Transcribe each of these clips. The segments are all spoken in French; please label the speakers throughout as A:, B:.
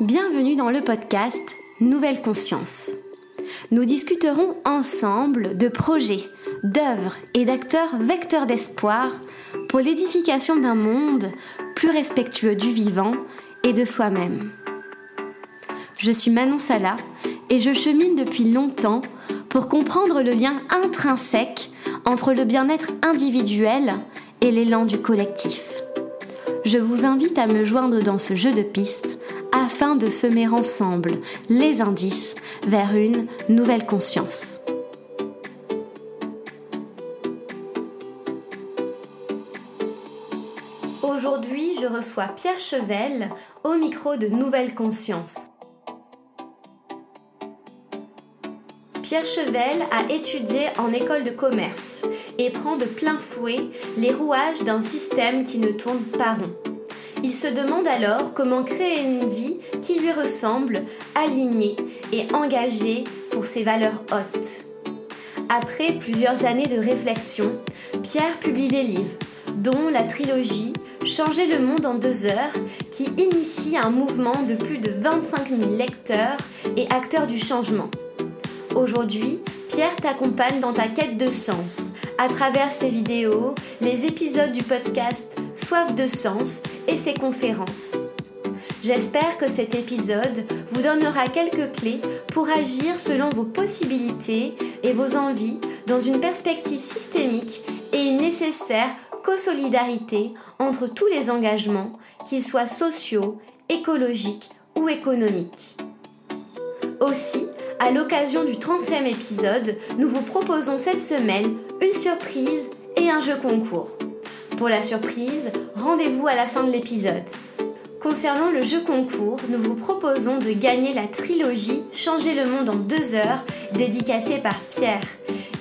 A: Bienvenue dans le podcast Nouvelle Conscience. Nous discuterons ensemble de projets, d'œuvres et d'acteurs vecteurs d'espoir pour l'édification d'un monde plus respectueux du vivant et de soi-même. Je suis Manon Sala et je chemine depuis longtemps pour comprendre le lien intrinsèque entre le bien-être individuel et l'élan du collectif. Je vous invite à me joindre dans ce jeu de pistes de semer ensemble les indices vers une nouvelle conscience. Aujourd'hui, je reçois Pierre Chevel au micro de Nouvelle Conscience. Pierre Chevel a étudié en école de commerce et prend de plein fouet les rouages d'un système qui ne tourne pas rond. Il se demande alors comment créer une vie qui lui ressemble, alignée et engagée pour ses valeurs hautes. Après plusieurs années de réflexion, Pierre publie des livres, dont la trilogie Changer le monde en deux heures, qui initie un mouvement de plus de 25 000 lecteurs et acteurs du changement. Aujourd'hui, Pierre t'accompagne dans ta quête de sens à travers ses vidéos, les épisodes du podcast Soif de sens et ses conférences. J'espère que cet épisode vous donnera quelques clés pour agir selon vos possibilités et vos envies dans une perspective systémique et une nécessaire co-solidarité entre tous les engagements, qu'ils soient sociaux, écologiques ou économiques. Aussi, à l'occasion du 30e épisode, nous vous proposons cette semaine une surprise et un jeu concours. Pour la surprise, rendez-vous à la fin de l'épisode. Concernant le jeu concours, nous vous proposons de gagner la trilogie Changer le monde en deux heures, dédicacée par Pierre.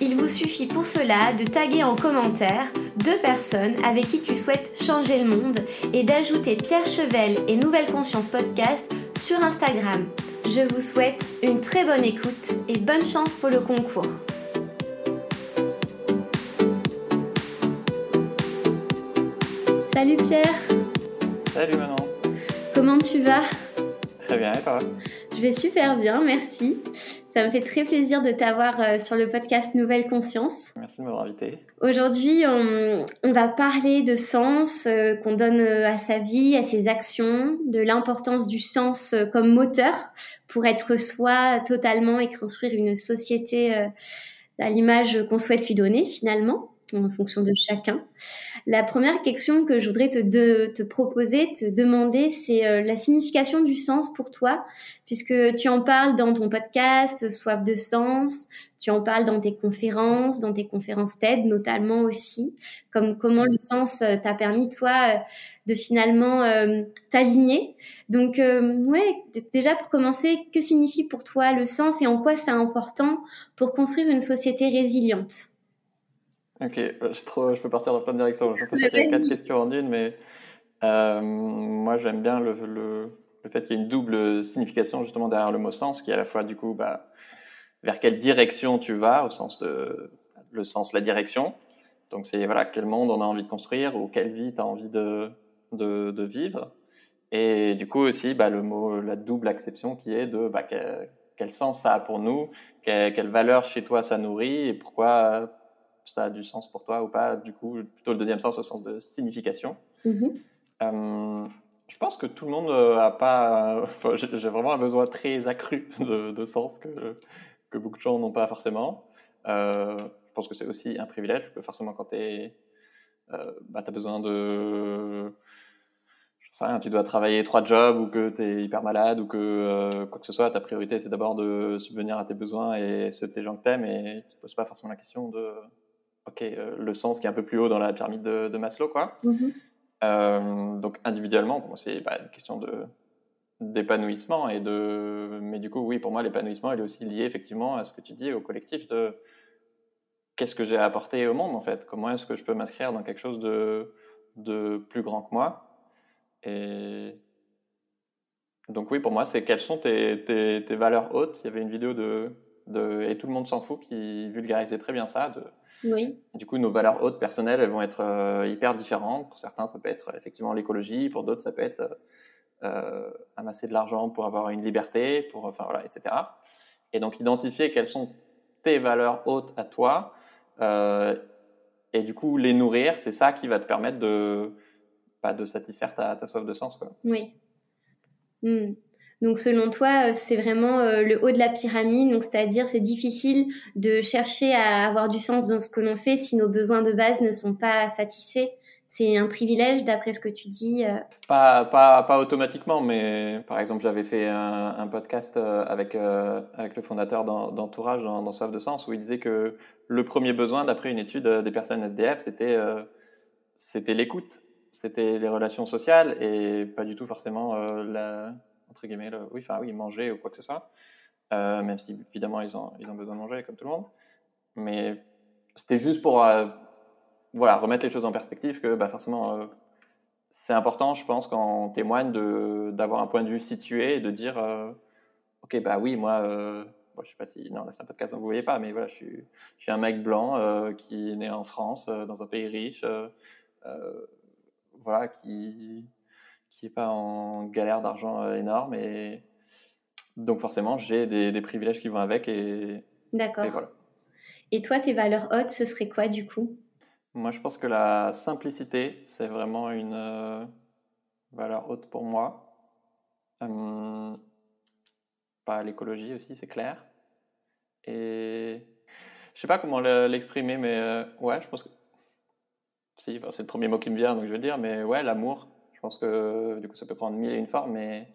A: Il vous suffit pour cela de taguer en commentaire deux personnes avec qui tu souhaites changer le monde et d'ajouter Pierre Chevel et Nouvelle Conscience Podcast sur Instagram. Je vous souhaite une très bonne écoute et bonne chance pour le concours. Salut Pierre.
B: Salut Manon.
A: Comment tu vas?
B: Très bien, et toi?
A: Je vais super bien, merci. Ça me fait très plaisir de t'avoir euh, sur le podcast Nouvelle Conscience.
B: Merci de m'avoir invité.
A: Aujourd'hui, on, va parler de sens euh, qu'on donne euh, à sa vie, à ses actions, de l'importance du sens comme moteur pour être soi totalement et construire une société à l'image qu'on souhaite lui donner finalement en fonction de chacun. La première question que je voudrais te, proposer, te demander, c'est euh, la signification du sens pour toi, puisque tu en parles dans ton podcast Soif de sens, tu en parles dans tes conférences, dans tes conférences TED notamment aussi, comme comment le sens euh, t'a permis toi euh, de finalement t'aligner. Donc ouais, déjà pour commencer, que signifie pour toi le sens et en quoi c'est important pour construire une société résiliente?
B: Ok, euh, je, trop, je peux partir dans plein de directions. Je pense qu'il y a quatre questions en une, mais euh, moi j'aime bien le, le, le fait qu'il y ait une double signification justement derrière le mot sens, qui est à la fois du coup bah, vers quelle direction tu vas, au sens de le sens, la direction. Donc c'est voilà quel monde on a envie de construire ou quelle vie tu as envie de, de, de, vivre. Et du coup aussi bah, le mot, la double acception qui est de bah, quel, quel sens ça a pour nous, quelle, quelle valeur chez toi ça nourrit et pourquoi ça a du sens pour toi ou pas? Du coup, plutôt le deuxième sens au sens de signification. Mm-hmm. Euh, je pense que tout le monde a pas. j'ai vraiment un besoin très accru de, sens que, que beaucoup de gens n'ont pas forcément. Euh, je pense que c'est aussi un privilège, que forcément quand tu euh, bah, as besoin de. Je sais rien, tu dois travailler trois jobs ou que tu es hyper malade ou que euh, quoi que ce soit, ta priorité c'est d'abord de subvenir à tes besoins et ceux de tes gens que t'aimes et tu te poses pas forcément la question de ok, euh, le sens qui est un peu plus haut dans la pyramide de, Maslow, quoi. Mm-hmm. Euh, donc individuellement, c'est bah, une question de d'épanouissement et de mais du coup oui pour moi l'épanouissement il est aussi lié effectivement à ce que tu dis au collectif de qu'est-ce que j'ai à apporter au monde en fait? Comment est-ce que je peux m'inscrire dans quelque chose de de plus grand que moi? Et donc oui pour moi c'est quelles sont tes, tes, tes, valeurs hautes? Il y avait une vidéo de, de et tout le monde s'en fout qui vulgarisait très bien ça de
A: oui.
B: Du coup, nos valeurs hautes personnelles, elles vont être euh, hyper différentes. Pour certains, ça peut être effectivement l'écologie. Pour d'autres, ça peut être amasser de l'argent pour avoir une liberté, pour, enfin voilà, etc. Et donc identifier quelles sont tes valeurs hautes à toi, et du coup les nourrir, c'est ça qui va te permettre de, bah, de satisfaire ta, ta, soif de sens. Quoi.
A: Oui. Hmm. Donc selon toi, euh, c'est vraiment euh, le haut de la pyramide, donc c'est-à-dire c'est difficile de chercher à avoir du sens dans ce que l'on fait si nos besoins de base ne sont pas satisfaits. C'est un privilège d'après ce que tu dis. Euh.
B: Pas, pas, pas automatiquement, mais par exemple j'avais fait un, podcast avec, avec le fondateur d'Entourage dans, dans, Soif de Sens où il disait que le premier besoin d'après une étude des personnes SDF, c'était c'était l'écoute, c'était les relations sociales et pas du tout forcément la entre guillemets, oui, enfin oui, manger ou quoi que ce soit, euh, même si évidemment ils ont, ils ont besoin de manger comme tout le monde. Mais c'était juste pour euh, voilà, remettre les choses en perspective que bah, forcément euh, c'est important, je pense, quand on témoigne d'avoir un point de vue situé et de dire ok, bah oui, moi, bon, je sais pas si, non, c'est un podcast donc vous voyez pas, mais voilà, je suis, je suis un mec blanc qui est né en France, dans un pays riche, voilà, qui qui n'est pas en galère d'argent euh, énorme. Et donc forcément, j'ai des, privilèges qui vont avec. Et,
A: D'accord. Et, toi, tes valeurs hautes, ce serait quoi du coup?
B: Moi, je pense que la simplicité, c'est vraiment une euh, valeur haute pour moi. Hum, pas l'écologie aussi, c'est clair. Et je sais pas comment l'exprimer, mais euh, ouais, je pense que si, c'est le premier mot qui me vient, donc je vais le dire, mais ouais, l'amour. Je pense que du coup, ça peut prendre mille et une formes, mais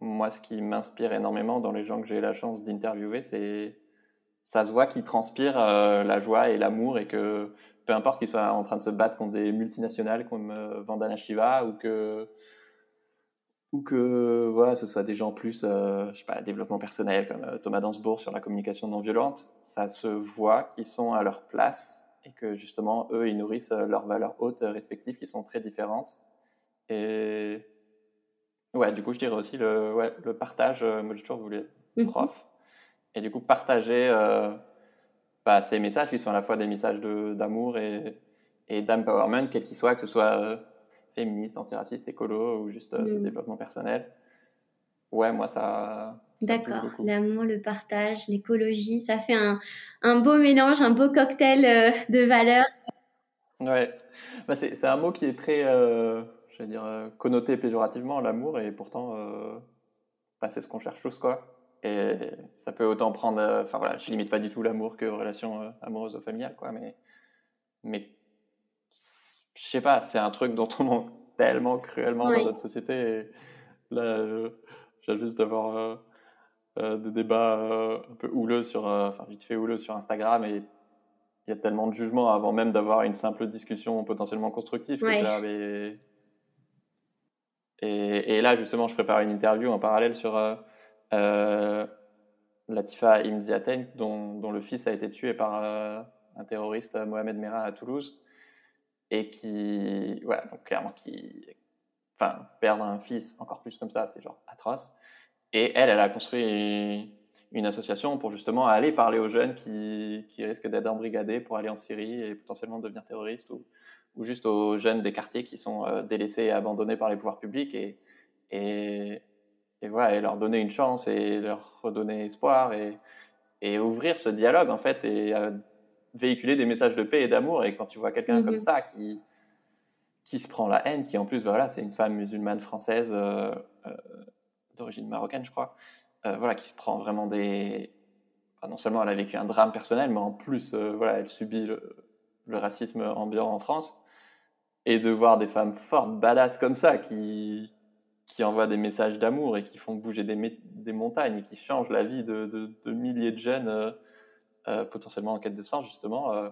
B: moi, ce qui m'inspire énormément dans les gens que j'ai la chance d'interviewer, c'est ça se voit qu'ils transpirent euh, la joie et l'amour et que peu importe qu'ils soient en train de se battre contre des multinationales comme euh, Vandana Shiva ou que voilà, ce soit des gens plus, euh, je sais pas, développement personnel comme Thomas Dansbourg sur la communication non violente, ça se voit qu'ils sont à leur place et que justement eux ils nourrissent leurs valeurs hautes respectives qui sont très différentes et ouais, du coup, je dirais aussi le, ouais, le partage. Euh, moi, j'ai toujours voulu être mhm. prof. Et du coup, partager euh, bah, ces messages qui sont à la fois des messages d'amour et, et d'empowerment, quels qu'ils soient, que ce soit euh, féministe, antiraciste, écolo ou juste mhm. développement personnel. Ouais, moi, ça.
A: D'accord, l'amour, le partage, l'écologie, ça fait un, un, beau mélange, un beau cocktail de valeurs.
B: Ouais, bah, c'est un mot qui est très je dire, euh, connoté péjorativement l'amour, et pourtant, euh, bah, c'est ce qu'on cherche tous, quoi. Et ça peut autant prendre, euh, enfin voilà, je limite pas du tout l'amour que relation amoureuse ou familiale, quoi, mais, mais je sais pas, c'est un truc dont on manque tellement cruellement dans notre société. Et là, j'ai juste d'avoir des débats un peu houleux sur, enfin vite fait houleux sur Instagram et il y a tellement de jugements avant même d'avoir une simple discussion potentiellement constructive que et, et, là, justement, je prépare une interview en parallèle sur euh, euh, Latifa Imziaten, dont, dont, le fils a été tué par euh, un terroriste, Mohamed Merah, à Toulouse, et qui, voilà, donc clairement, qui, enfin, perdre un fils encore plus comme ça, c'est genre atroce. Et elle, elle a construit une association pour justement aller parler aux jeunes qui, qui risquent d'être embrigadés pour aller en Syrie et potentiellement devenir terroristes ou, ou juste aux jeunes des quartiers qui sont euh, délaissés et abandonnés par les pouvoirs publics et, et, et, voilà, et leur donner une chance et leur redonner espoir et, et ouvrir ce dialogue en fait et euh, véhiculer des messages de paix et d'amour. Et quand tu vois quelqu'un comme mhm. ça qui, qui se prend la haine, qui en plus, bah, voilà, c'est une femme musulmane française euh, d'origine marocaine, je crois, voilà, qui se prend vraiment des. non seulement elle a vécu un drame personnel, mais en plus, voilà, elle subit le, le racisme ambiant en France et de voir des femmes fortes, badass comme ça, qui, qui envoient des messages d'amour et qui font bouger des, des, montagnes et qui changent la vie de, de, milliers de jeunes euh, euh, potentiellement en quête de sens, justement, euh,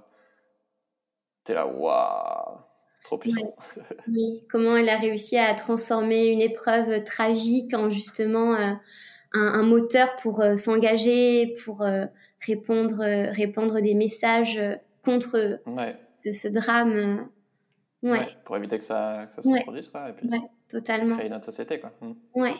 B: t'es là, waouh, trop puissant.
A: Oui. comment elle a réussi à transformer une épreuve tragique en justement un, un, moteur pour s'engager, pour répondre, répandre des messages contre ce, ce, drame.
B: Ouais. pour éviter que ça, que ça se reproduise, quoi. Et puis
A: totalement.
B: créer notre société, quoi. Mm.
A: Ouais.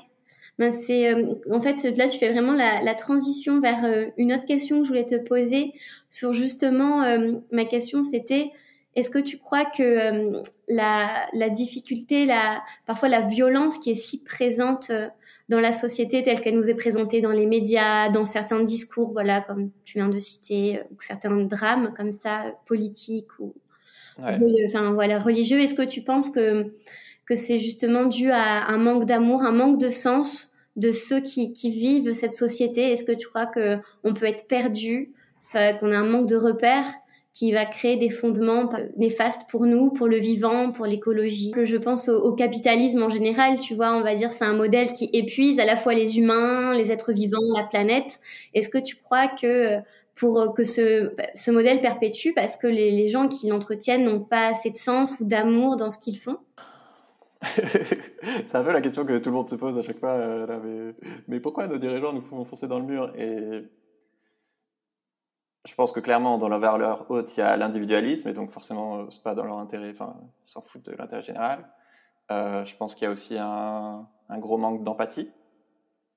A: Ben c'est, euh, en fait, là, tu fais vraiment la, la transition vers euh, une autre question que je voulais te poser sur justement, euh, ma question, c'était, est-ce que tu crois que euh, la, la, difficulté, la, parfois la violence qui est si présente euh, dans la société telle qu'elle nous est présentée dans les médias, dans certains discours, voilà, comme tu viens de citer, ou certains drames comme ça, politiques ou enfin voilà religieux, est-ce que tu penses que que c'est justement dû à un manque d'amour, un manque de sens de ceux qui, qui vivent cette société? Est-ce que tu crois que on peut être perdu, qu'on a un manque de repères qui va créer des fondements néfastes pour nous, pour le vivant, pour l'écologie. Je pense au, capitalisme en général, tu vois, on va dire c'est un modèle qui épuise à la fois les humains, les êtres vivants, la planète. Est-ce que tu crois que pour que ce, modèle perpétue parce que les, gens qui l'entretiennent n'ont pas assez de sens ou d'amour dans ce qu'ils font?
B: C'est un peu la question que tout le monde se pose à chaque fois. Euh, mais, pourquoi nos dirigeants nous font foncer dans le mur? Je pense que clairement, dans leur valeur haute, il y a l'individualisme, et donc forcément, euh, c'est pas dans leur intérêt, enfin, ils s'en foutent de l'intérêt général. Euh, je pense qu'il y a aussi un, gros manque d'empathie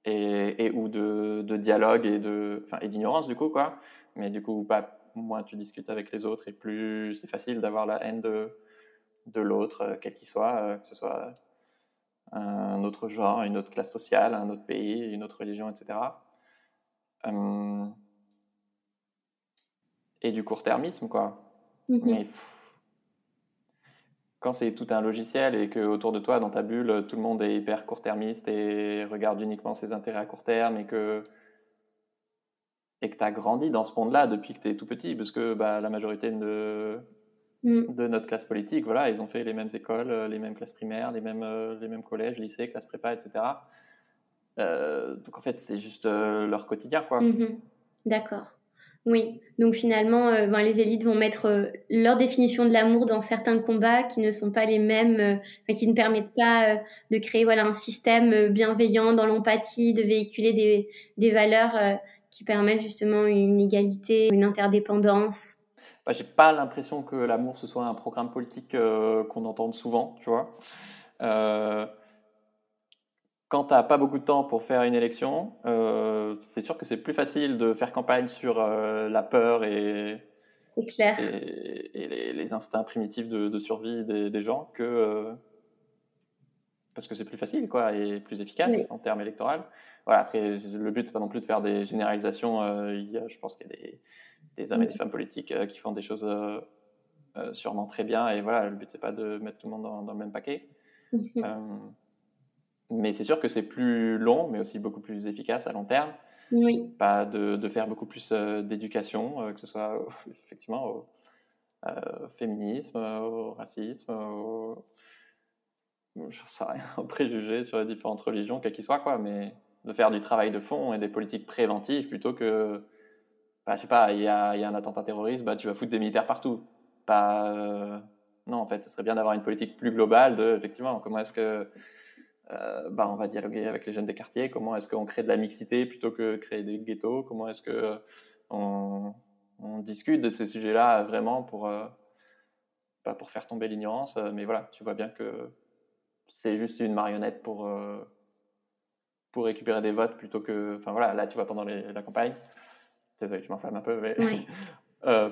B: et, ou de, dialogue et de, enfin, et d'ignorance du coup, quoi. Mais du coup, pas moins tu discutes avec les autres et plus c'est facile d'avoir la haine de de l'autre, euh, quel qu'il soit, euh, que ce soit un autre genre, une autre classe sociale, un autre pays, une autre religion, etc. et du court-termisme, quoi. Mm-hmm. Mais quand c'est tout un logiciel et que autour de toi, dans ta bulle, tout le monde est hyper court-termiste et regarde uniquement ses intérêts à court terme et que et que tu as grandi dans ce monde-là depuis que tu es tout petit, parce que bah, la majorité de, Mm. de notre classe politique. Voilà, ils ont fait les mêmes écoles, euh, les mêmes classes primaires, les mêmes, euh, les mêmes collèges, lycées, classes prépa, etc. Euh, donc en fait, c'est juste leur quotidien, quoi.
A: Mm-hmm. D'accord. Oui, donc finalement, ben, les élites vont mettre leur définition de l'amour dans certains combats qui ne sont pas les mêmes, qui ne permettent pas de créer voilà un système bienveillant dans l'empathie, de véhiculer des, valeurs qui permettent justement une égalité, une interdépendance.
B: Bah, j'ai pas l'impression que l'amour ce soit un programme politique euh, qu'on entende souvent, tu vois. Euh, quand tu n'as pas beaucoup de temps pour faire une élection, euh, c'est sûr que c'est plus facile de faire campagne sur la peur et,
A: clair.
B: et, les, instincts primitifs de, survie des, gens que parce que c'est plus facile quoi et plus efficace en termes électoraux. Voilà, après le but c'est pas non plus de faire des généralisations. Il y a, je pense qu'il y a des des hommes et des femmes politiques euh, qui font des choses euh, euh, sûrement très bien. Et voilà, le but, c'est pas de mettre tout le monde dans, le même paquet. mais c'est sûr que c'est plus long, mais aussi beaucoup plus efficace à long terme.
A: Oui.
B: Pas de, de faire beaucoup plus d'éducation, que ce soit effectivement au féminisme, au racisme, au, je sais rien, aux préjugés sur les différentes religions, quelles qu'ils soient, quoi, mais de faire du travail de fond et des politiques préventives plutôt que bah, je sais pas, il y a, y a, un attentat terroriste, bah, tu vas foutre des militaires partout. Pas, euh, non, en fait, ce serait bien d'avoir une politique plus globale de, effectivement, comment est-ce que, euh, bah, on va dialoguer avec les jeunes des quartiers, comment est-ce qu'on crée de la mixité plutôt que créer des ghettos, comment est-ce que on, on, discute de ces sujets-là vraiment pour, euh, pas pour faire tomber l'ignorance, mais voilà, tu vois bien que c'est juste une marionnette pour, pour récupérer des votes plutôt que, enfin voilà, là, tu vois, pendant la campagne, Désolé, je m'enflamme un peu, mais euh,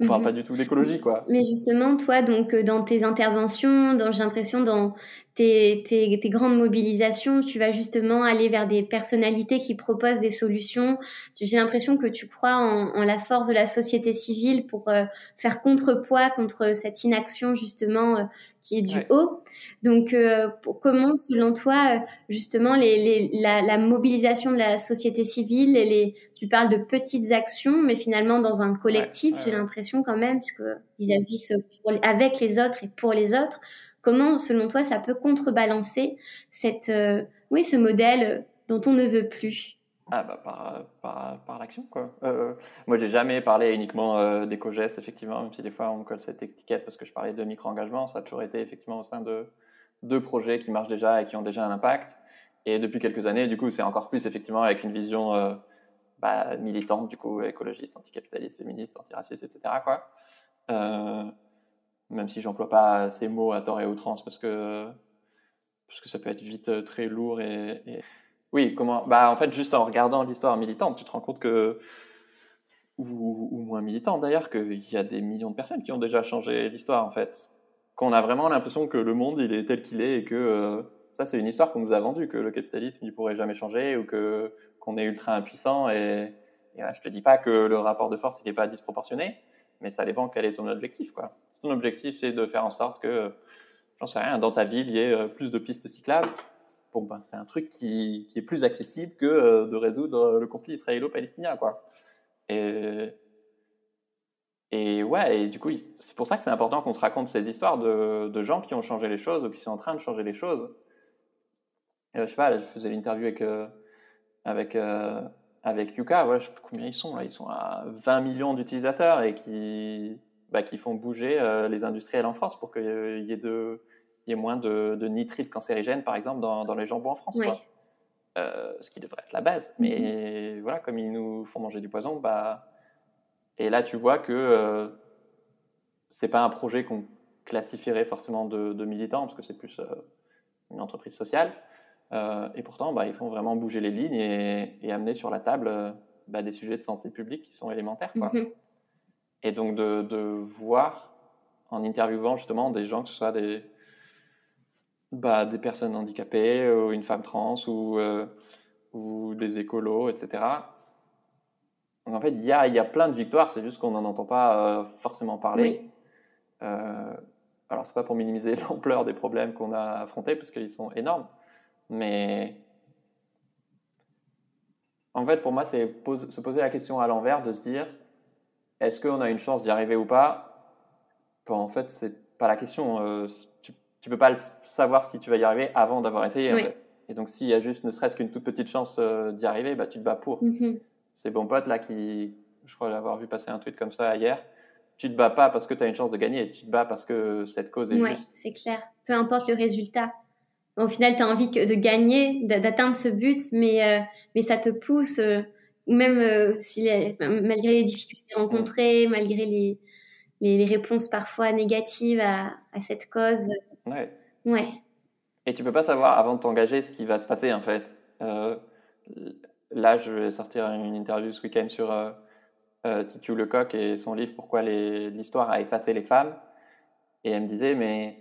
B: on parle mhm. pas du tout d'écologie, quoi.
A: Mais justement, toi, donc, euh, dans tes interventions, dans, j'ai l'impression, dans tes, tes, tes, grandes mobilisations, tu vas justement aller vers des personnalités qui proposent des solutions. J'ai l'impression que tu crois en, en, la force de la société civile pour euh, faire contrepoids contre cette inaction, justement, euh, qui est du haut. Donc, euh, comment, selon toi, euh, justement, les, les, la, la, mobilisation de la société civile, et les, tu parles de petites actions, mais finalement dans un collectif, j'ai l'impression quand même, puisqu'ils agissent avec les autres et pour les autres. Comment, selon toi, ça peut contrebalancer cette, euh, oui, ce modèle dont on ne veut plus?
B: Ah bah par, par, par l'action quoi. Euh, moi j'ai jamais parlé uniquement euh, d'éco-gestes effectivement, même si des fois on me colle cette étiquette parce que je parlais de micro-engagement, ça a toujours été effectivement au sein de deux projets qui marchent déjà et qui ont déjà un impact. Et depuis quelques années, du coup, c'est encore plus effectivement avec une vision euh, bah, militante, du coup, écologiste, anticapitaliste, féministe, antiraciste, etc. Quoi. Euh, même si j'emploie pas ces mots à tort et outrance parce que parce que ça peut être vite euh, très lourd et, et... oui, comment Bah en fait, juste en regardant l'histoire militante, tu te rends compte que ou, moins militants d'ailleurs, qu'il y a des millions de personnes qui ont déjà changé l'histoire en fait. Qu'on a vraiment l'impression que le monde il est tel qu'il est et que euh, ça c'est une histoire qu'on nous a vendue, que le capitalisme il pourrait jamais changer ou que qu'on est ultra impuissant et, et je te dis pas que le rapport de force il n'est pas disproportionné, mais ça dépend quel est ton objectif quoi. ton objectif c'est de faire en sorte que j'en sais rien, dans ta ville il y ait euh, plus de pistes cyclables, bon ben c'est un truc qui, qui, est plus accessible que euh, de résoudre le conflit israélo-palestinien quoi. Et, ouais, et du coup, c'est pour ça que c'est important qu'on se raconte ces histoires de, de, gens qui ont changé les choses ou qui sont en train de changer les choses. je sais pas, je faisais l'interview avec, euh, avec, euh, avec Yuka, voilà, je sais pas combien ils sont là, ils sont à 20 millions d'utilisateurs et qui, bah, qui font bouger euh, les industriels en France pour qu'il y ait de, il y ait moins de, de nitrites cancérigènes, par exemple, dans, dans les jambons en France. Quoi. Euh, ce qui devrait être la base. Mais mm-hmm. voilà, comme ils nous font manger du poison, bah. Et là, tu vois que euh, c'est pas un projet qu'on classifierait forcément de, de, militant, parce que c'est plus euh, une entreprise sociale. Euh, et pourtant, bah, ils font vraiment bouger les lignes et, et amener sur la table bah, des sujets de santé publique qui sont élémentaires. Quoi. Mm-hmm. Et donc de, de, voir, en interviewant justement des gens, que ce soit des, bah, des personnes handicapées, ou une femme trans, ou, euh, ou des écolos, etc. Donc en fait, il y a, y a plein de victoires, c'est juste qu'on n'en entend pas euh, forcément parler. Euh, alors, c'est pas pour minimiser l'ampleur des problèmes qu'on a affrontés, parce qu'ils sont énormes, mais en fait, pour moi, c'est se poser la question à l'envers, de se dire est-ce qu'on a une chance d'y arriver ou pas? Bon, En fait, c'est pas la question. Euh, tu peux pas le savoir si tu vas y arriver avant d'avoir essayé. Et donc, s'il y a juste ne serait-ce qu'une toute petite chance euh, d'y arriver, bah, tu te bats pour. Mm-hmm. C'est bon pote là qui, je crois l'avoir vu passer un tweet comme ça hier. Tu te bats pas parce que tu as une chance de gagner, tu te bats parce que cette cause est
A: ouais, c'est clair. Peu importe le résultat. Au final, tu as envie de gagner, d'atteindre ce but, mais, euh, mais ça te pousse, euh, même si malgré les difficultés rencontrées, malgré les, les, réponses parfois négatives à, à cette cause,
B: Ouais.
A: Ouais.
B: Et tu peux pas savoir avant de t'engager ce qui va se passer en fait. Euh, là, je vais sortir une interview ce week-end sur euh, euh, Titu Lecoq et son livre Pourquoi l'histoire a effacé les femmes. Et elle me disait, mais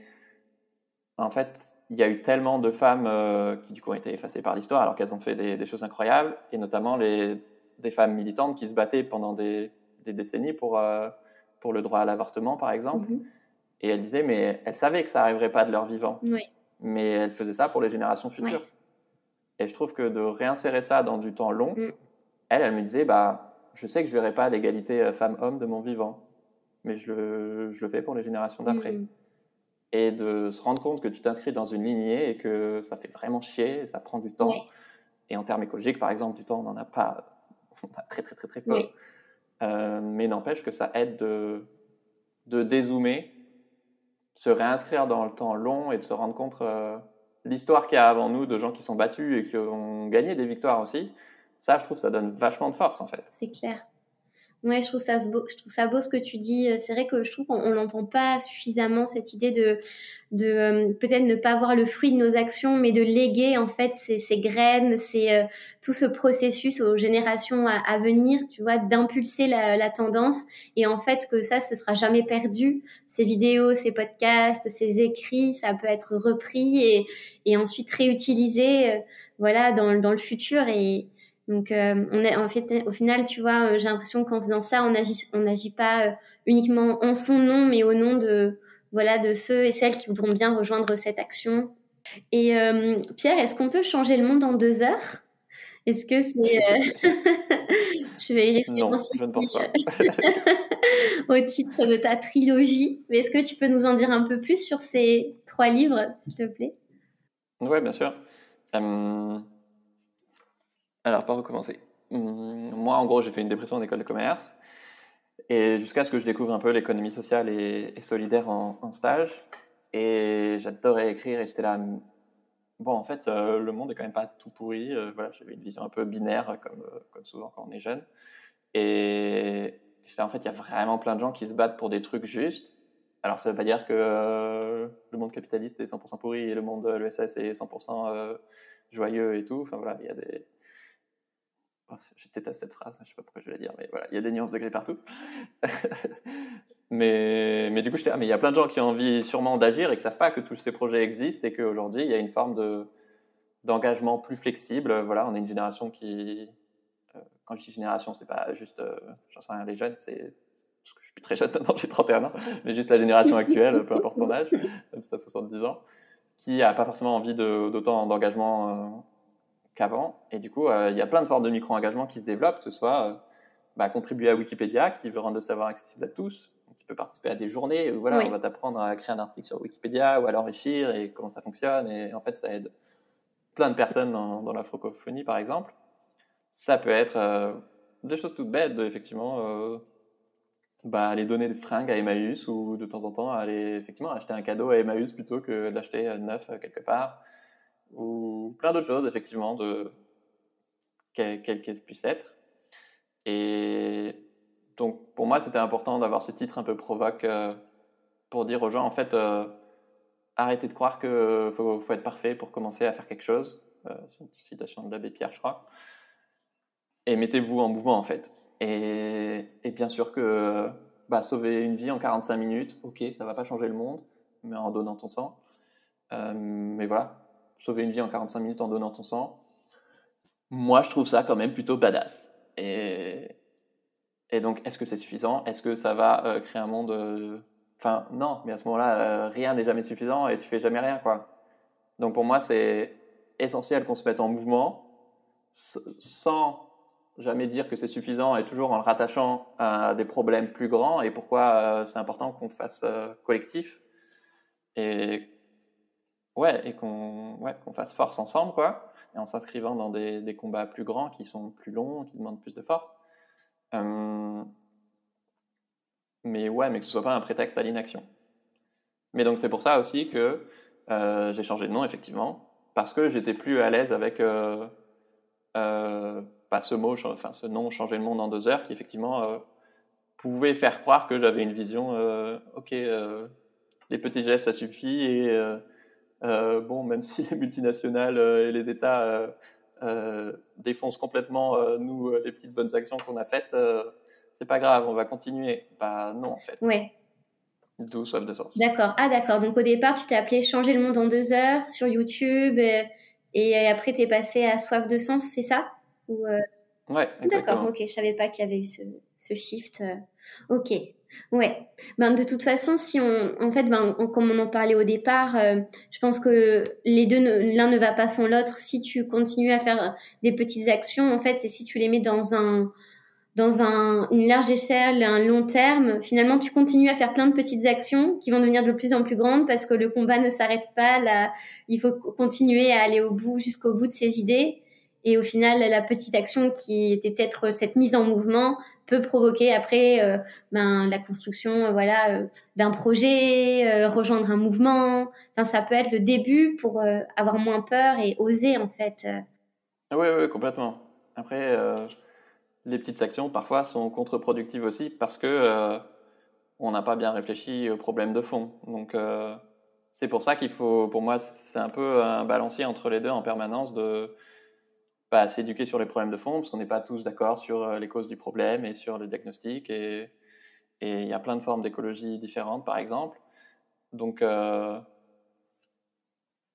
B: en fait, il y a eu tellement de femmes euh, qui du coup ont été effacées par l'histoire alors qu'elles ont fait des, des, choses incroyables, et notamment les, des femmes militantes qui se battaient pendant des, des décennies pour, euh, pour le droit à l'avortement, par exemple. Mm-hmm. Et elle disait, mais elle savait que ça arriverait pas de leur vivant.
A: Oui.
B: Mais elle faisait ça pour les générations futures. Et je trouve que de réinsérer ça dans du temps long, mm. elle, elle me disait, bah, je sais que je verrai pas l'égalité euh, femme-homme de mon vivant, mais je le, je le fais pour les générations d'après. Mm. Et de se rendre compte que tu t'inscris dans une lignée et que ça fait vraiment chier, ça prend du temps. Et en termes écologiques, par exemple, du temps, on n'en a pas, on a très très très très peu. Euh, mais n'empêche que ça aide de, de dézoomer se réinscrire dans le temps long et de se rendre compte euh, l'histoire qu'il y a avant nous de gens qui sont battus et qui ont gagné des victoires aussi. Ça, je trouve, ça donne vachement de force en fait.
A: C'est clair. Ouais, je trouve ça beau, je trouve ça beau ce que tu dis. Euh, c'est vrai que je trouve qu'on n'entend pas suffisamment cette idée de, de euh, peut-être ne pas voir le fruit de nos actions, mais de léguer en fait ces, ces graines, c'est euh, tout ce processus aux générations à, venir, tu vois, d'impulser la, la, tendance et en fait que ça, ce sera jamais perdu. Ces vidéos, ces podcasts, ces écrits, ça peut être repris et, et ensuite réutilisé, voilà, dans, dans le futur et donc, euh, on est, en fait, au final, tu vois, euh, j'ai l'impression qu'en faisant ça, on n'agit on agit pas euh, uniquement en son nom, mais au nom de, voilà, de ceux et celles qui voudront bien rejoindre cette action. Et Pierre, est-ce qu'on peut changer le monde en deux heures? Est-ce que c'est... je vais y réfléchir.
B: Non, je ne pense pas.
A: au titre de ta trilogie. Mais est-ce que tu peux nous en dire un peu plus sur ces trois livres, s'il te plaît?
B: Oui, bien sûr. Alors, par recommencer. Hum, moi, en gros, j'ai fait une dépression en école de commerce. Et jusqu'à ce que je découvre un peu l'économie sociale et, solidaire en, stage. Et j'adorais écrire et j'étais là. Hum, bon, en fait, euh, le monde est quand même pas tout pourri. Euh, voilà, j'avais une vision un peu binaire, comme, euh, comme souvent quand on est jeune. Et en fait, il y a vraiment plein de gens qui se battent pour des trucs justes. Alors, ça veut pas dire que le monde capitaliste est 100% pourri et le monde de l'ESS est 100% joyeux et tout. Enfin, voilà, il y a des, je déteste cette phrase, je sais pas pourquoi je vais la dire, mais voilà, il y a des nuances de gris partout. mais, mais du coup, je ah, mais il y a plein de gens qui ont envie sûrement d'agir et qui savent pas que tous ces projets existent et qu'aujourd'hui, il y a une forme de, d'engagement plus flexible. Voilà, on est une génération qui, euh, quand je dis génération, c'est pas juste, euh, j'en sais rien, les jeunes, c'est, parce que je suis très jeune maintenant, j'ai 31 ans, mais juste la génération actuelle, peu importe ton âge, même si tu as 70 ans, qui a pas forcément envie de, d'autant d'engagement euh, qu'avant. Et du coup, il y a plein de formes de micro-engagement qui se développent, que ce soit bah, contribuer à Wikipédia, qui veut rendre le savoir accessible à tous, qui peut participer à des journées où voilà, on va t'apprendre à créer un article sur Wikipédia ou à l'enrichir et comment ça fonctionne. Et en fait, ça aide plein de personnes dans, la francophonie, par exemple. Ça peut être euh, des choses toutes bêtes, effectivement, euh, bah, aller donner des fringues à Emmaüs ou de temps en temps aller effectivement acheter un cadeau à Emmaüs plutôt que d'acheter neuf quelque part ou plein d'autres choses, effectivement, de quelles qu'elles puissent être. Et donc, pour moi, c'était important d'avoir ce titre un peu provoque euh, pour dire aux gens, en fait, euh, arrêtez de croire qu'il faut, faut, être parfait pour commencer à faire quelque chose. Euh, c'est une citation de l'abbé Pierre, je crois. Et mettez-vous en mouvement, en fait. Et, et bien sûr que bah, sauver une vie en 45 minutes, ok, ça va pas changer le monde, mais en donnant ton sang. mais voilà, sauver une vie en 45 minutes en donnant ton sang, moi, je trouve ça quand même plutôt badass. Et, donc, est-ce que c'est suffisant? Est-ce que ça va euh, créer un monde euh, Enfin, non, mais à ce moment-là, euh, rien n'est jamais suffisant et tu fais jamais rien, quoi. Donc, pour moi, c'est essentiel qu'on se mette en mouvement sans jamais dire que c'est suffisant et toujours en le rattachant à des problèmes plus grands et pourquoi c'est important qu'on fasse collectif et ouais, et qu'on ouais, qu'on fasse force ensemble, quoi, et en s'inscrivant dans des, des, combats plus grands, qui sont plus longs, qui demandent plus de force. Euh, mais ouais, mais que ce soit pas un prétexte à l'inaction. Mais donc c'est pour ça aussi que euh, j'ai changé de nom, effectivement, parce que j'étais plus à l'aise avec euh, euh pas ce mot, enfin ce nom, changer le monde en deux heures, qui effectivement euh, pouvait faire croire que j'avais une vision, ok, les petits gestes ça suffit et euh, bon, même si les multinationales euh, et les États euh, défoncent complètement nous les petites bonnes actions qu'on a faites, c'est pas grave, on va continuer. Bah non, en fait.
A: Ouais.
B: D'où soif de sens.
A: D'accord. Ah d'accord. Donc au départ, tu t'es appelé Changer le monde en deux heures sur YouTube et, et après t'es passé à soif de sens, c'est ça?
B: Ou, Ouais, exactement.
A: D'accord. Ok. Je savais pas qu'il y avait eu ce, ce shift. Ok. Ouais, ben de toute façon, si on, en fait, ben, comme on en parlait au départ, euh, je pense que les deux, l'un ne va pas sans l'autre. Si tu continues à faire des petites actions, en fait, et si tu les mets dans un, dans un, une large échelle, un long terme, finalement, tu continues à faire plein de petites actions qui vont devenir de plus en plus grandes parce que le combat ne s'arrête pas. Là, il faut continuer à aller au bout, jusqu'au bout de ses idées. Et au final, la petite action qui était peut-être cette mise en mouvement peut provoquer après euh, ben, la construction euh, voilà euh, d'un projet, rejoindre un mouvement. Enfin, ça peut être le début pour avoir moins peur et oser en fait.
B: Oui, oui, complètement. Après, les petites actions parfois sont contre-productives aussi parce que on n'a pas bien réfléchi au problème de fond. Donc c'est pour ça qu'il faut, pour moi, c'est un peu un balancier entre les deux en permanence de pas s'éduquer sur les problèmes de fond, parce qu'on n'est pas tous d'accord sur euh, les causes du problème et sur le diagnostic. Et, il y a plein de formes d'écologie différentes, par exemple. Donc, euh,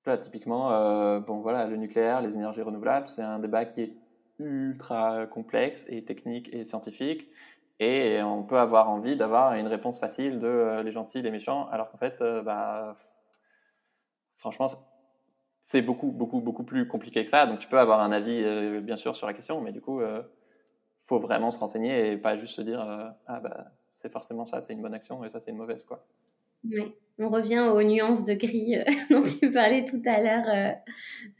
B: là, typiquement, euh, bon, voilà, le nucléaire, les énergies renouvelables, c'est un débat qui est ultra complexe et technique et scientifique. Et on peut avoir envie d'avoir une réponse facile de les gentils, les méchants, alors qu'en fait, bah, franchement, c'est beaucoup, beaucoup, beaucoup plus compliqué que ça. Donc, tu peux avoir un avis, euh, bien sûr, sur la question, mais du coup, euh, faut vraiment se renseigner et pas juste se dire euh, ah bah c'est forcément ça, c'est une bonne action et ça c'est une mauvaise quoi.
A: Oui, on revient aux nuances de gris euh, dont tu parlais tout à l'heure.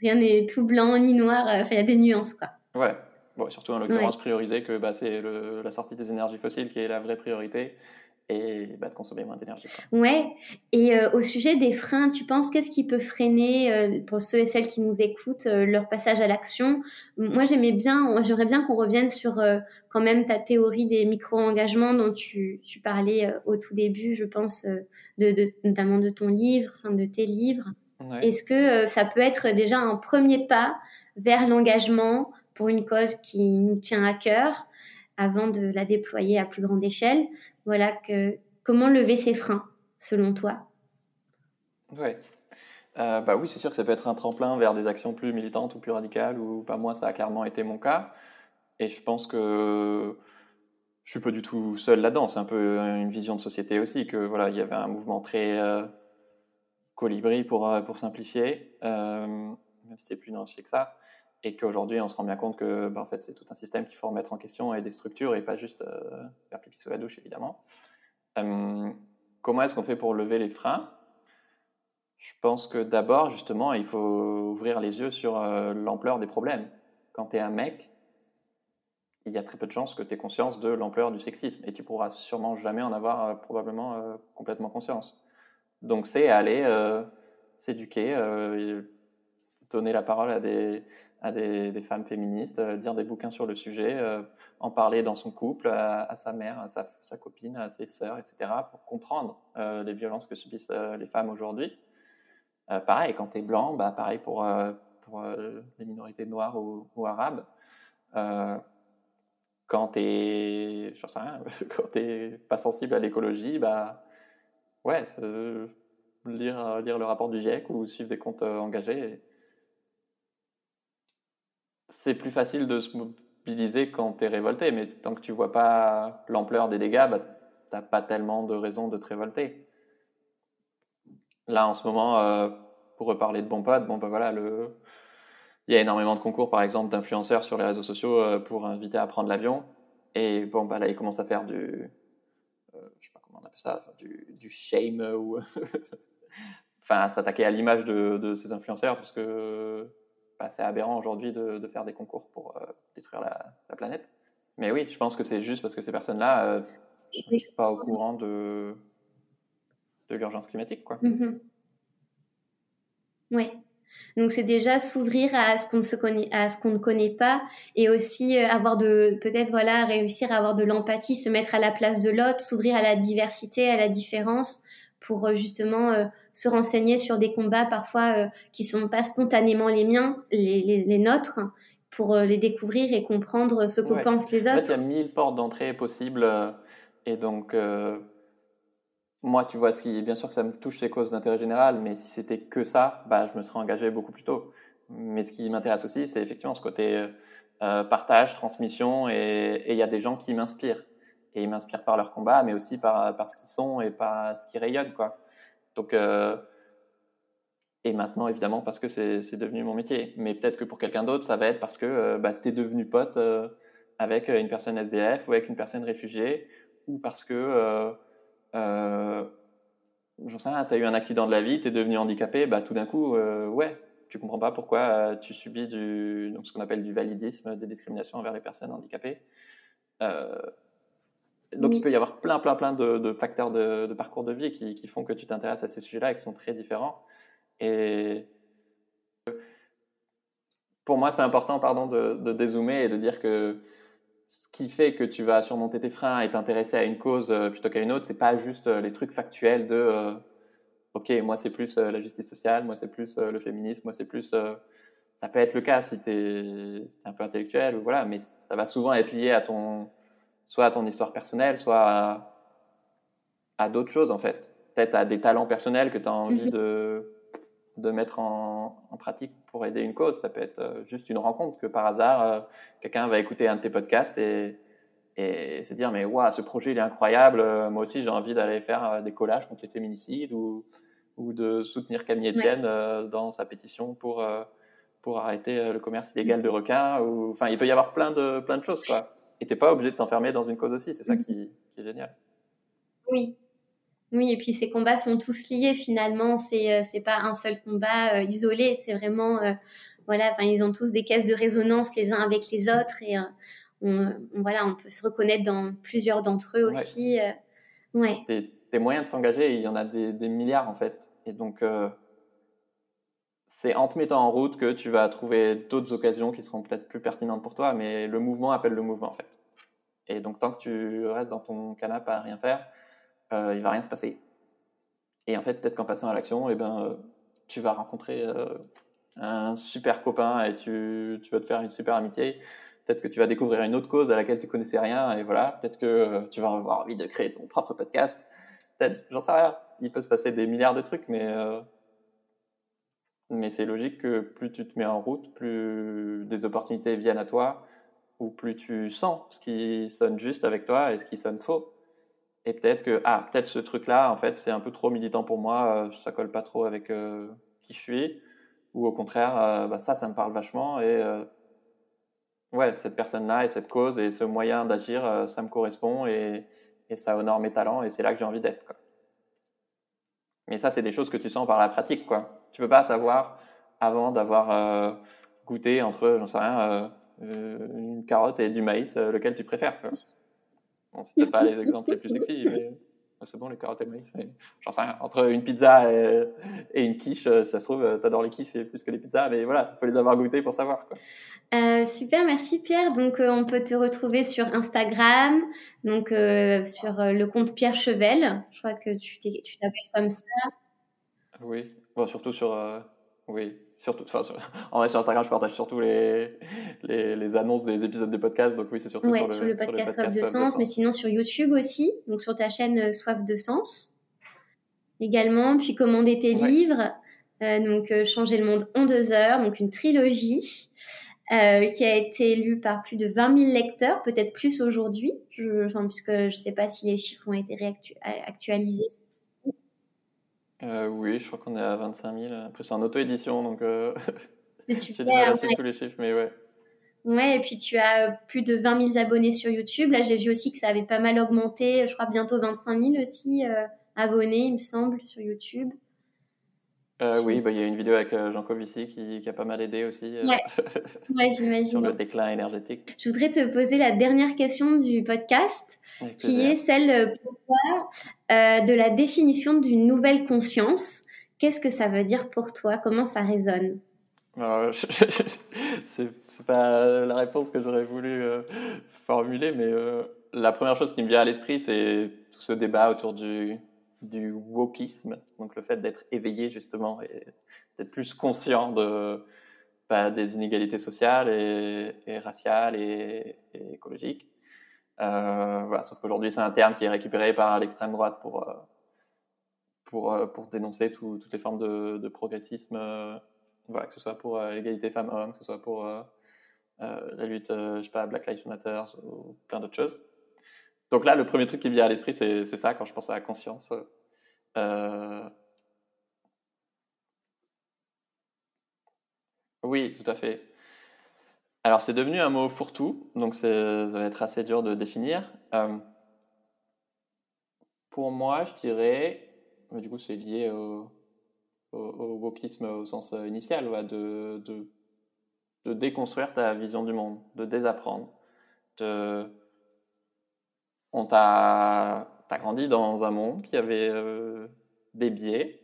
A: rien n'est tout blanc ni noir. Enfin, il y a des nuances quoi.
B: Ouais. Bon, surtout en l'occurrence prioriser que bah, c'est la sortie des énergies fossiles qui est la vraie priorité et bah, de consommer moins d'énergie.
A: Ouais. Et euh, au sujet des freins, tu penses qu'est-ce qui peut freiner euh, pour ceux et celles qui nous écoutent euh, leur passage à l'action? Moi, j'aimais bien, j'aimerais bien qu'on revienne sur quand même ta théorie des micro-engagements dont tu, tu parlais au tout début, je pense, de, de, notamment de ton livre, de tes livres. Est-ce que ça peut être déjà un premier pas vers l'engagement pour une cause qui nous tient à cœur avant de la déployer à plus grande échelle? Voilà que comment lever ces freins selon toi?
B: Ouais. Euh, bah oui, c'est sûr que ça peut être un tremplin vers des actions plus militantes ou plus radicales, ou pas moi, ça a clairement été mon cas. Et je pense que je suis pas du tout seul là-dedans. C'est un peu une vision de société aussi, que voilà, il y avait un mouvement très euh, colibri pour, euh, simplifier, même si c'est plus nuancier que ça. Et qu'aujourd'hui, on se rend bien compte que bah, en fait, c'est tout un système qu'il faut remettre en question et des structures et pas juste faire pipi sous la douche, évidemment. comment est-ce qu'on fait pour lever les freins? Je pense que d'abord, justement, il faut ouvrir les yeux sur euh, l'ampleur des problèmes. Quand tu es un mec, il y a très peu de chances que tu aies conscience de l'ampleur du sexisme. Et tu pourras sûrement jamais en avoir euh, probablement euh, complètement conscience. Donc c'est aller s'éduquer, donner la parole à des, à des, femmes féministes, lire des bouquins sur le sujet, en parler dans son couple, à, sa mère, à sa, copine, à ses sœurs, etc., pour comprendre les violences que subissent les femmes aujourd'hui. Euh, pareil, quand tu es blanc, bah, pareil pour, euh, euh, les minorités noires ou, arabes. quand tu es, quand t'es pas sensible à l'écologie, bah, ouais, lire le rapport du GIEC ou suivre des comptes engagés, c'est plus facile de se mobiliser quand tu es révolté, mais tant que tu vois pas l'ampleur des dégâts, bah, tu n'as pas tellement de raisons de te révolter. Là, en ce moment, euh, pour reparler de bon pote, bon, bah voilà, il y a énormément de concours, par exemple, d'influenceurs sur les réseaux sociaux euh, pour inviter à prendre l'avion. Et bon, bah là, ils commencent à faire du. Euh, je sais pas comment on appelle ça, du, du shame ou. enfin, s'attaquer à l'image de, de, ces influenceurs, parce que bah, c'est aberrant aujourd'hui de, de, faire des concours pour détruire la, la, planète. Mais oui, je pense que c'est juste parce que ces personnes-là ne sont pas au courant de de l'urgence climatique. Quoi.
A: Mm-hmm. Oui. Donc c'est déjà s'ouvrir à ce qu'on se connaît, à ce qu'on ne connaît pas, et aussi euh, avoir de, peut-être voilà, réussir à avoir de l'empathie, se mettre à la place de l'autre, s'ouvrir à la diversité, à la différence, pour euh, justement euh, se renseigner sur des combats parfois qui sont pas spontanément les miens, les, les, nôtres, pour les découvrir et comprendre ce que pensent les autres.
B: En fait, il y a mille portes d'entrée possibles, et donc moi, tu vois, ce qui, bien sûr que ça me touche les causes d'intérêt général, mais si c'était que ça, bah, je me serais engagé beaucoup plus tôt. Mais ce qui m'intéresse aussi, c'est effectivement ce côté euh, partage, transmission, et il y a des gens qui m'inspirent. Et ils m'inspirent par leur combat, mais aussi par, par ce qu'ils sont et par ce qu'ils rayonnent, quoi. Donc, euh, et maintenant, évidemment, parce que c'est devenu mon métier. Mais peut-être que pour quelqu'un d'autre, ça va être parce que euh, bah, tu devenu pote euh, avec une personne SDF ou avec une personne réfugiée, ou parce que euh, j'en sais rien, tu as eu un accident de la vie, tu es devenu handicapé, bah, tout d'un coup, euh, ouais, tu comprends pas pourquoi euh, tu subis du, donc ce qu'on appelle du validisme, des discriminations envers les personnes handicapées. Donc il peut y avoir plein, plein, plein de, facteurs de, parcours de vie qui, qui font que tu t'intéresses à ces sujets-là et qui sont très différents. Et pour moi, c'est important, pardon, de, de dézoomer et de dire que ce qui fait que tu vas surmonter tes freins et t'intéresser à une cause euh, plutôt qu'à une autre, c'est pas juste euh, les trucs factuels de euh, ok, moi c'est plus la justice sociale, moi c'est plus le féminisme, moi c'est plus. ça peut être le cas si tu es, un peu intellectuel voilà, mais ça va souvent être lié à ton soit à ton histoire personnelle, soit à, à d'autres choses en fait. Peut-être à des talents personnels que tu as envie mhm. de de mettre en, en, pratique pour aider une cause. Ça peut être euh, juste une rencontre que par hasard, euh, quelqu'un va écouter un de tes podcasts et, et se dire mais waouh, ce projet il est incroyable. Euh, moi aussi j'ai envie d'aller faire des collages contre les féminicides ou, ou de soutenir Camille Etienne dans sa pétition pour pour arrêter le commerce illégal de requins. Ou enfin, il peut y avoir plein de plein de choses quoi. Et t'es pas obligé de t'enfermer dans une cause aussi. C'est ça mm-hmm. qui, qui est génial.
A: Oui, oui, et puis ces combats sont tous liés finalement. C'est euh, c'est pas un seul combat euh, isolé. C'est vraiment euh, voilà. Ils ont tous des caisses de résonance les uns avec les autres et on, voilà, on peut se reconnaître dans plusieurs d'entre eux aussi. ouais.
B: Des, moyens de s'engager, il y en a des, des, milliards en fait. Et donc c'est en te mettant en route que tu vas trouver d'autres occasions qui seront peut-être plus pertinentes pour toi. Mais le mouvement appelle le mouvement en fait. Et donc tant que tu restes dans ton canapé à rien faire euh, il va rien se passer. Et en fait, peut-être qu'en passant à l'action, eh ben, euh, tu vas rencontrer euh, un super copain et tu, tu vas te faire une super amitié. Peut-être que tu vas découvrir une autre cause à laquelle tu connaissais rien et voilà. Peut-être que tu vas avoir envie de créer ton propre podcast. Peut-être, j'en sais rien. Il peut se passer des milliards de trucs, mais euh, mais c'est logique que plus tu te mets en route, plus des opportunités viennent à toi, ou plus tu sens ce qui sonne juste avec toi et ce qui sonne faux. Et peut-être que ah peut-être ce truc-là en fait c'est un peu trop militant pour moi, ça colle pas trop avec qui je suis ou au contraire, euh, bah, ça, ça me parle vachement et euh, ouais, cette personne-là et cette cause et ce moyen d'agir, euh, ça me correspond et, et, ça honore mes talents et c'est là que j'ai envie d'être. Mais ça, c'est des choses que tu sens par la pratique, quoi. Tu peux pas savoir avant d'avoir goûté entre, j'en sais rien, une carotte et du maïs, lequel tu préfères. Quoi. Bon, c'est pas les exemples les plus sexy, mais c'est bon les carottes et le maïs. J'en sais rien. Entre une pizza et, une quiche, euh, ça se trouve, euh, t'adores les quiches plus que les pizzas, mais voilà, il faut les avoir goûtées pour savoir. Quoi.
A: Euh, super, merci Pierre. Donc, on peut te retrouver sur Instagram, donc sur le compte Pierre Chevel. Je crois que tu t'appelles comme ça.
B: Oui, bon, surtout sur. oui, Surtout, enfin, sur, en vrai, sur Instagram, je partage surtout les, les, les, annonces des épisodes de podcast. Donc oui, c'est surtout
A: sur, le, sur, le, podcast, Soif de, sens, mais sinon sur YouTube aussi, donc sur ta chaîne euh, Soif de Sens également. Puis commander tes livres, euh, donc euh, Changer le monde en deux heures, donc une trilogie euh, qui a été lue par plus de 20 000 lecteurs, peut-être plus aujourd'hui, enfin, puisque je ne sais pas si les chiffres ont été réactualisés
B: euh, oui, je crois qu'on est à 25 000. Après, c'est en auto-édition, donc euh...
A: c'est super. J'ai du mal
B: à suivre tous les chiffres, mais ouais.
A: Ouais, et puis tu as plus de 20 000 abonnés sur YouTube. Là, j'ai vu aussi que ça avait pas mal augmenté. Je crois bientôt 25 000 aussi euh, abonnés, il me semble, sur YouTube.
B: Euh, oui, bah, il y a une vidéo avec euh, Jean Covici qui, qui, a pas mal aidé aussi
A: euh, ouais. j'imagine.
B: sur le déclin énergétique.
A: Je voudrais te poser la dernière question du podcast, qui est celle pour toi de la définition d'une nouvelle conscience. Qu'est-ce que ça veut dire pour toi? Comment ça résonne?
B: C'est pas la réponse que j'aurais voulu formuler, mais la première chose qui me vient à l'esprit, c'est tout ce débat autour du du wokisme, donc le fait d'être éveillé justement et d'être plus conscient de, bah, des inégalités sociales et, raciales et, écologiques. Euh, voilà, sauf qu'aujourd'hui c'est un terme qui est récupéré par l'extrême droite pour, euh, pour, euh, pour dénoncer toutes les formes de, de progressisme, voilà, que ce soit pour l'égalité femmes-hommes, que ce soit pour la lutte, je sais pas, Black Lives Matter ou plein d'autres choses. Donc là, le premier truc qui vient à l'esprit, c'est ça, quand je pense à la conscience. Euh... Oui, tout à fait. Alors, c'est devenu un mot fourre-tout, donc ça va être assez dur de définir. Euh... Pour moi, je dirais, mais du coup, c'est lié au, au, au, sens initial, de déconstruire ta vision du monde, de désapprendre, de on t'a grandi dans un monde qui avait euh, des biais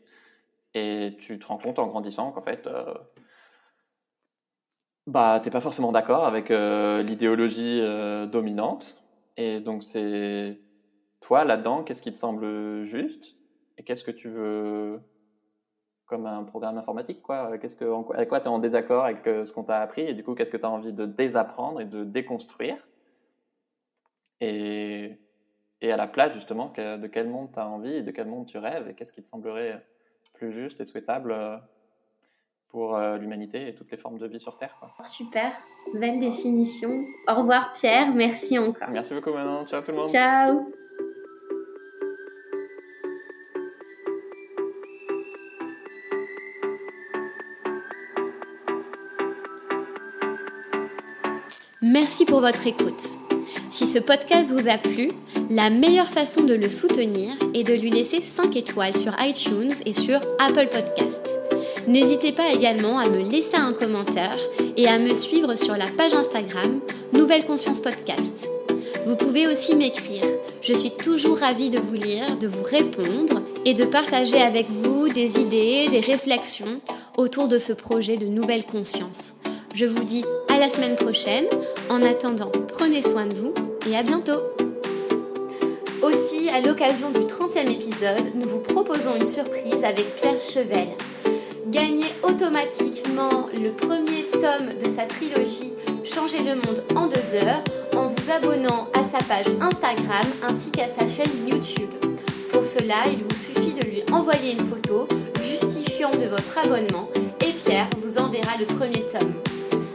B: et tu te rends compte en grandissant qu'en fait, euh, bah, t'es pas forcément d'accord avec euh, l'idéologie euh, dominante. Et donc, c'est toi là-dedans, qu'est-ce qui te semble juste et qu'est-ce que tu veux comme un programme informatique, quoi? Qu'est-ce que, quoi tu es en désaccord avec ce qu'on t'a appris et du coup, qu'est-ce que tu as envie de désapprendre et de déconstruire? Et, et à la place justement de quel monde tu as envie et de quel monde tu rêves et qu'est-ce qui te semblerait plus juste et souhaitable euh, pour euh, l'humanité et toutes les formes de vie sur Terre.
A: Super, belle définition. Au revoir Pierre, merci encore.
B: Merci beaucoup Manon, ciao tout le monde.
A: Ciao. Merci pour votre écoute. Si ce podcast vous a plu, la meilleure façon de le soutenir est de lui laisser 5 étoiles sur iTunes et sur Apple Podcast. N'hésitez pas également à me laisser un commentaire et à me suivre sur la page Instagram Nouvelle Conscience Podcast. Vous pouvez aussi m'écrire. Je suis toujours ravie de vous lire, de vous répondre et de partager avec vous des idées, des réflexions autour de ce projet de Nouvelle Conscience. Je vous dis à la semaine prochaine. En attendant, prenez soin de vous et à bientôt. Aussi, à l'occasion du 30e épisode, nous vous proposons une surprise avec Pierre Chevel. Gagnez automatiquement le premier tome de sa trilogie Changer le monde en deux heures en vous abonnant à sa page Instagram ainsi qu'à sa chaîne YouTube. Pour cela, il vous suffit de lui envoyer une photo justifiant de votre abonnement et Pierre vous enverra le premier tome.